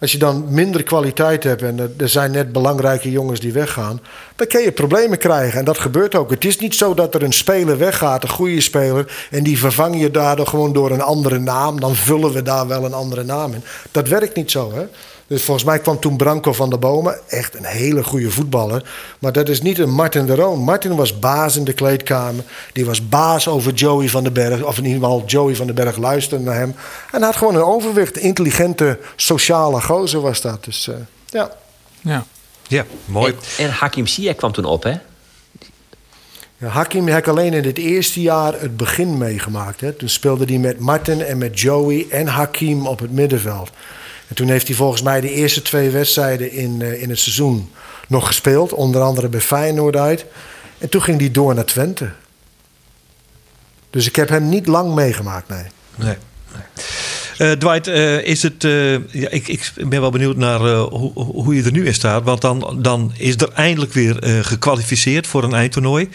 als je dan minder kwaliteit hebt... en er- zijn net belangrijke jongens die weggaan... dan kun je problemen krijgen. En dat gebeurt ook. Het is niet zo dat er een speler weggaat, een goede speler... en die vervang je daardoor gewoon door een andere naam. Dan vullen we daar wel een andere naam in. Dat werkt niet zo, hè. Dus volgens mij kwam toen Branco van der Bomen. Echt een hele goede voetballer. Maar dat is niet een Martin de Roon. Martin was baas in de kleedkamer. Die was baas over Joey van den Berg. Of in ieder geval Joey van den Berg luisterde naar hem. En had gewoon een overwicht. Intelligente, sociale gozer was dat. Dus eh, ja. Ja. Ja, mooi. En, en Hakim Ziyech kwam toen op, hè? Ja, Hakim heb ik alleen in het eerste jaar het begin meegemaakt. Hè. Toen speelde hij met Martin en met Joey en Hakim op het middenveld. En toen heeft hij volgens mij de eerste twee wedstrijden in, eh, in het seizoen nog gespeeld. Onder andere bij Feyenoord uit. En toen ging hij door naar Twente. Dus ik heb hem niet lang meegemaakt, nee. Nee. nee. Eh, Dwight, eh, is het, eh, ja, ik, ik ben wel benieuwd naar eh, hoe, hoe je er nu in staat. Want dan, dan is er eindelijk weer eh, gekwalificeerd voor een eindtoernooi.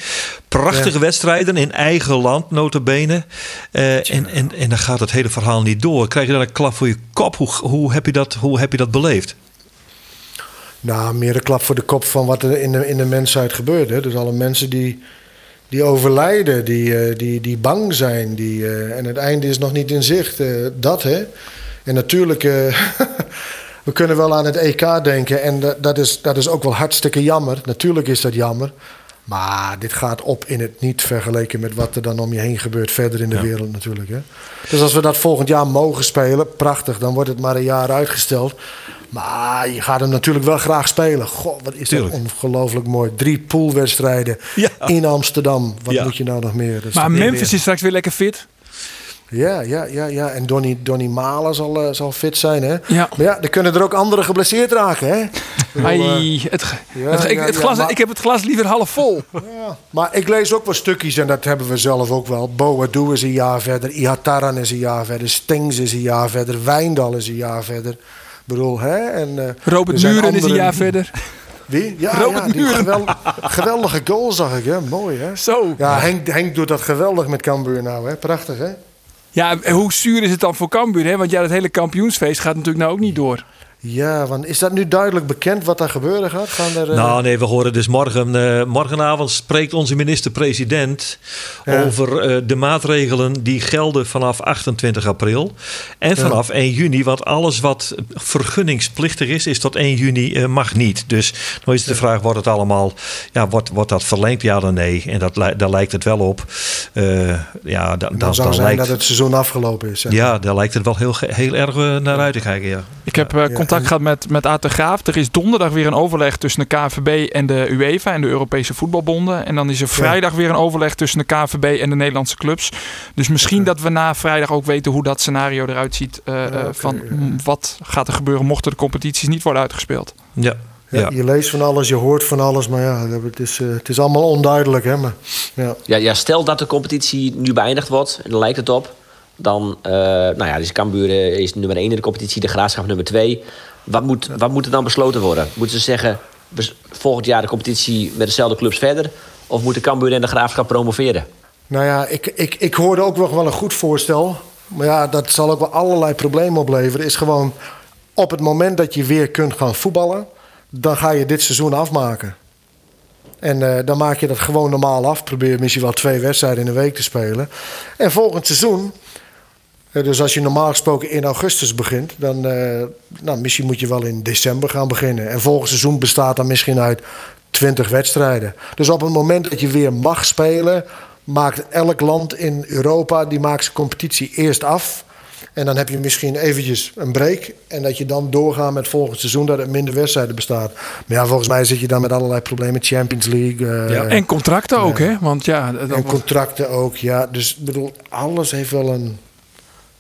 Prachtige Ja. wedstrijden in eigen land, notabene. Eh en, en, en dan gaat het hele verhaal niet door. Krijg je dan een klap voor je kop? Hoe, hoe, heb, je dat, hoe heb je dat beleefd? Nou, meer een klap voor de kop van wat er in de, in de mensheid gebeurt. Hè. Dus alle mensen die, die overlijden, die, eh, die, die bang zijn. Die, eh, en het einde is nog niet in zicht. eh, dat, hè. En natuurlijk, (laughs) we kunnen wel aan het EK denken. En dat, dat, is, dat is ook wel hartstikke jammer. Natuurlijk is dat jammer. Maar dit gaat op in het niet vergeleken met wat er dan om je heen gebeurt verder in de wereld natuurlijk. Hè. Dus als we dat volgend jaar mogen spelen, prachtig. Dan wordt het maar een jaar uitgesteld. Maar je gaat hem natuurlijk wel graag spelen. Goh, wat is Tuurlijk. dat ongelooflijk mooi. Drie poolwedstrijden Ja. in Amsterdam. Wat Ja. moet je nou nog meer? Dat Maar Memphis is straks weer lekker fit. Ja, ja, ja, ja. En Donny, Donny Malen zal, eh, zal fit zijn, hè? Ja. Maar ja, er kunnen er ook anderen geblesseerd raken, hè? (laughs) Ai, het, ja, ik, ja, het ja, glas, maar- ik heb het glas liever half vol. (laughs) Ja, maar ik lees ook wel stukjes en dat hebben we zelf ook wel. Boadu is een jaar verder, Ihataran is een jaar verder, Stengs is een jaar verder, Wijndal is een jaar verder. Ik bedoel, hè? En, eh, er Robert Muren is een jaar verder. (laughs) Wie? Ja, Robert ja die geweldige goal zag ik, hè? Mooi, hè? Zo. Ja, Henk, Henk doet dat geweldig met Cambuur nou, hè? Prachtig, hè? Ja, hoe zuur is het dan voor Cambuur? Hè? Want ja, het hele kampioensfeest gaat natuurlijk nou ook niet door. Ja, want is dat nu duidelijk bekend wat daar gebeuren gaat? Gaan er, eh, Nou, nee, we horen dus morgen. eh, morgenavond spreekt onze minister-president Ja. over eh, de maatregelen die gelden vanaf 28 april en vanaf 1 juni. Want alles wat vergunningsplichtig is, is tot 1 juni eh, mag niet. Dus dan is de vraag: wordt het allemaal, ja, wordt, wordt dat verlengd? Ja dan nee. En dat, daar lijkt het wel op. Eh, ja, dan, dan zou dan zijn lijkt, dat het seizoen afgelopen is. zeg. ja, daar lijkt het wel heel, heel erg naar uit te kijken. Ja. Ik heb eh, contact gehad met, met Aad de Graaf. Er is donderdag weer een overleg tussen de KVB en de UEFA en de Europese voetbalbonden. En dan is er vrijdag weer een overleg tussen de KVB en de Nederlandse clubs. Dus misschien dat we na vrijdag ook weten hoe dat scenario eruit ziet. Uh, van wat gaat er gebeuren mochten de competities niet worden uitgespeeld. Ja, ja, Je leest van alles, je hoort van alles, maar ja, het is, uh, het is allemaal onduidelijk. Hè? Maar, ja. Ja, ja, stel dat de competitie nu beëindigd wordt, en daar lijkt het op. Dan, uh, nou ja, dus Cambuur is nummer 1 in de competitie, de Graafschap nummer 2. Wat moet, wat moet er dan besloten worden? Moeten ze zeggen, volgend jaar de competitie met dezelfde clubs verder? Of moeten Cambuur en de Graafschap promoveren? Nou ja, ik, ik, ik hoorde ook wel een goed voorstel. Maar ja, dat zal ook wel allerlei problemen opleveren. Is gewoon op het moment dat je weer kunt gaan voetballen dan ga je dit seizoen afmaken. En uh, dan maak je dat gewoon normaal af. Probeer misschien wel twee wedstrijden in een week te spelen. En volgend seizoen, dus als je normaal gesproken in augustus begint, dan uh, nou, misschien moet je wel in december gaan beginnen. En volgend seizoen bestaat dan misschien uit 20 wedstrijden. Dus op het moment dat je weer mag spelen, maakt elk land in Europa die maakt zijn competitie eerst af. En dan heb je misschien eventjes een break. En dat je dan doorgaat met volgend seizoen dat er minder wedstrijden bestaat. Maar ja, volgens mij zit je dan met allerlei problemen. Champions League. Uh, ja. En contracten ook, hè? Want ja, en contracten ook, ja. Dus ik bedoel, alles heeft wel een,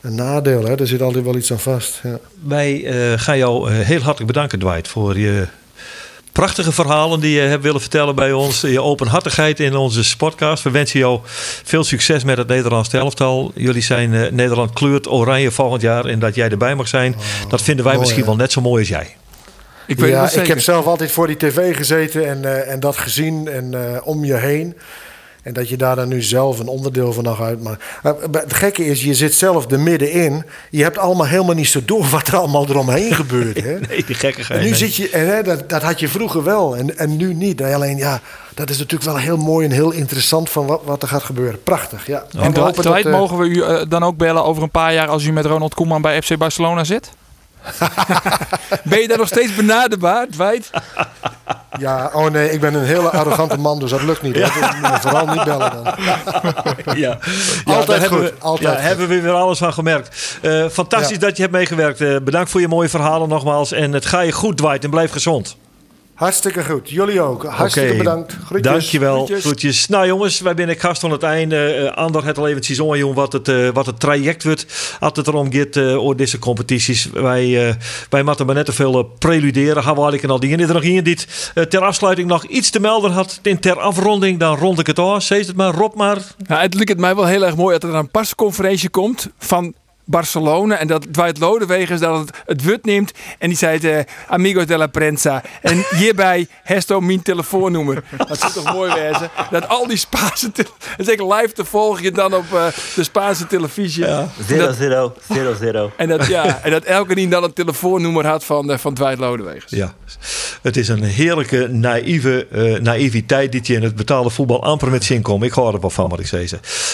een nadeel. Hè? Er zit altijd wel iets aan vast. Ja. Wij uh, gaan jou heel hartelijk bedanken, Dwight, voor je prachtige verhalen die je hebt willen vertellen bij ons. Je openhartigheid in onze podcast. We wensen jou veel succes met het Nederlands elftal. Jullie zijn uh, Nederland kleurt oranje volgend jaar. En dat jij erbij mag zijn, oh, dat vinden wij misschien wel net zo mooi als jij. Ik, weet ja, ik heb zelf altijd voor die tv gezeten en, uh, en dat gezien en uh, om je heen. En dat je daar dan nu zelf een onderdeel van nog uitmaakt. Het gekke is, je zit zelf er middenin. Je hebt allemaal helemaal niet zo door wat er allemaal eromheen gebeurt. Hè? (laughs) nee, die gekke En nu zit je, en, hè, dat, dat had je vroeger wel en, en nu niet. Alleen ja, dat is natuurlijk wel heel mooi en heel interessant van wat, wat er gaat gebeuren. Prachtig, ja. En dat, uh, mogen we u uh, dan ook bellen over een paar jaar als u met Ronald Koeman bij FC Barcelona zit? (laughs) ben je daar nog steeds benaderbaar, Dwight? (laughs) Ja, oh nee, ik ben een hele arrogante man, dus dat lukt niet. Ja. vooral niet bellen dan. ja. altijd goed. We, altijd ja, hebben we weer alles van gemerkt. Uh, fantastisch dat je hebt meegewerkt. Uh, bedankt voor je mooie verhalen nogmaals. En het ga je goed, Dwight, en blijf gezond. Hartstikke goed. Jullie ook. Hartstikke okay. bedankt. Groetjes. Dankjewel. Groetjes. Groetjes. Nou jongens, wij zijn gast van het einde. Uh, Ander het al even seizoen, jong, wat het, uh, wat het traject wordt. Als het erom gaat uh, over deze competities. Wij, uh, wij moeten maar net te veel preluderen. Gaan we eigenlijk al dingen. Is er nog iemand die ter afsluiting nog iets te melden had in ter afronding? Dan rond ik het af. Zeg het maar, Rob maar. Nou, het lijkt mij wel heel erg mooi dat er een persconferentie komt van Barcelona. En dat Dwight Lodewegers dat het, het wut neemt. En die zei het, uh, amigo de la prensa. En hierbij (laughs) hesto mijn telefoonnummer. Dat zou toch mooi wezen. Dat al die Spaanse... Dat is live te volgen dan op uh, de Spaanse televisie. Ja. 0 0 (laughs) En dat, ja, (laughs) en dat elke die dan een telefoonnummer had van, uh, van Dwight Lodewegers. Ja. Het is een heerlijke naïeve uh, naïviteit die je in het betaalde voetbal amper met zin komt. Ik hoor er wel van wat ik zei.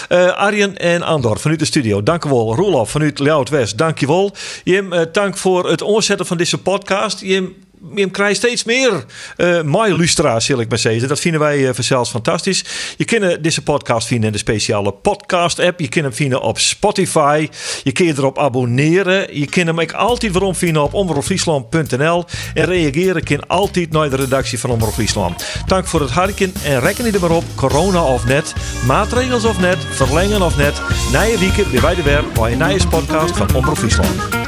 Uh, Arjen en Andor vanuit de studio. Dank u wel. Roelof vanuit Leeuwarden West. Dank je wel. Jim, uh, dank voor het omzetten van deze podcast. Jim, je krijgt steeds meer uh, mooie lustra's, zal ik maar zeggen. Dat vinden wij uh, vanzelfs fantastisch. Je kunt deze podcast vinden in de speciale podcast-app. Je kunt hem vinden op Spotify. Je kunt erop abonneren. Je kunt hem ook altijd waarom vinden op omroepfriesland.nl. En reageren kan altijd naar de redactie van Omroep Friesland. Dank voor het harken en reken niet er maar op. Corona of net, maatregels of net, verlengen of net. Na je weekend weer bij de weer bij een nieuwe podcast van Omroep Friesland.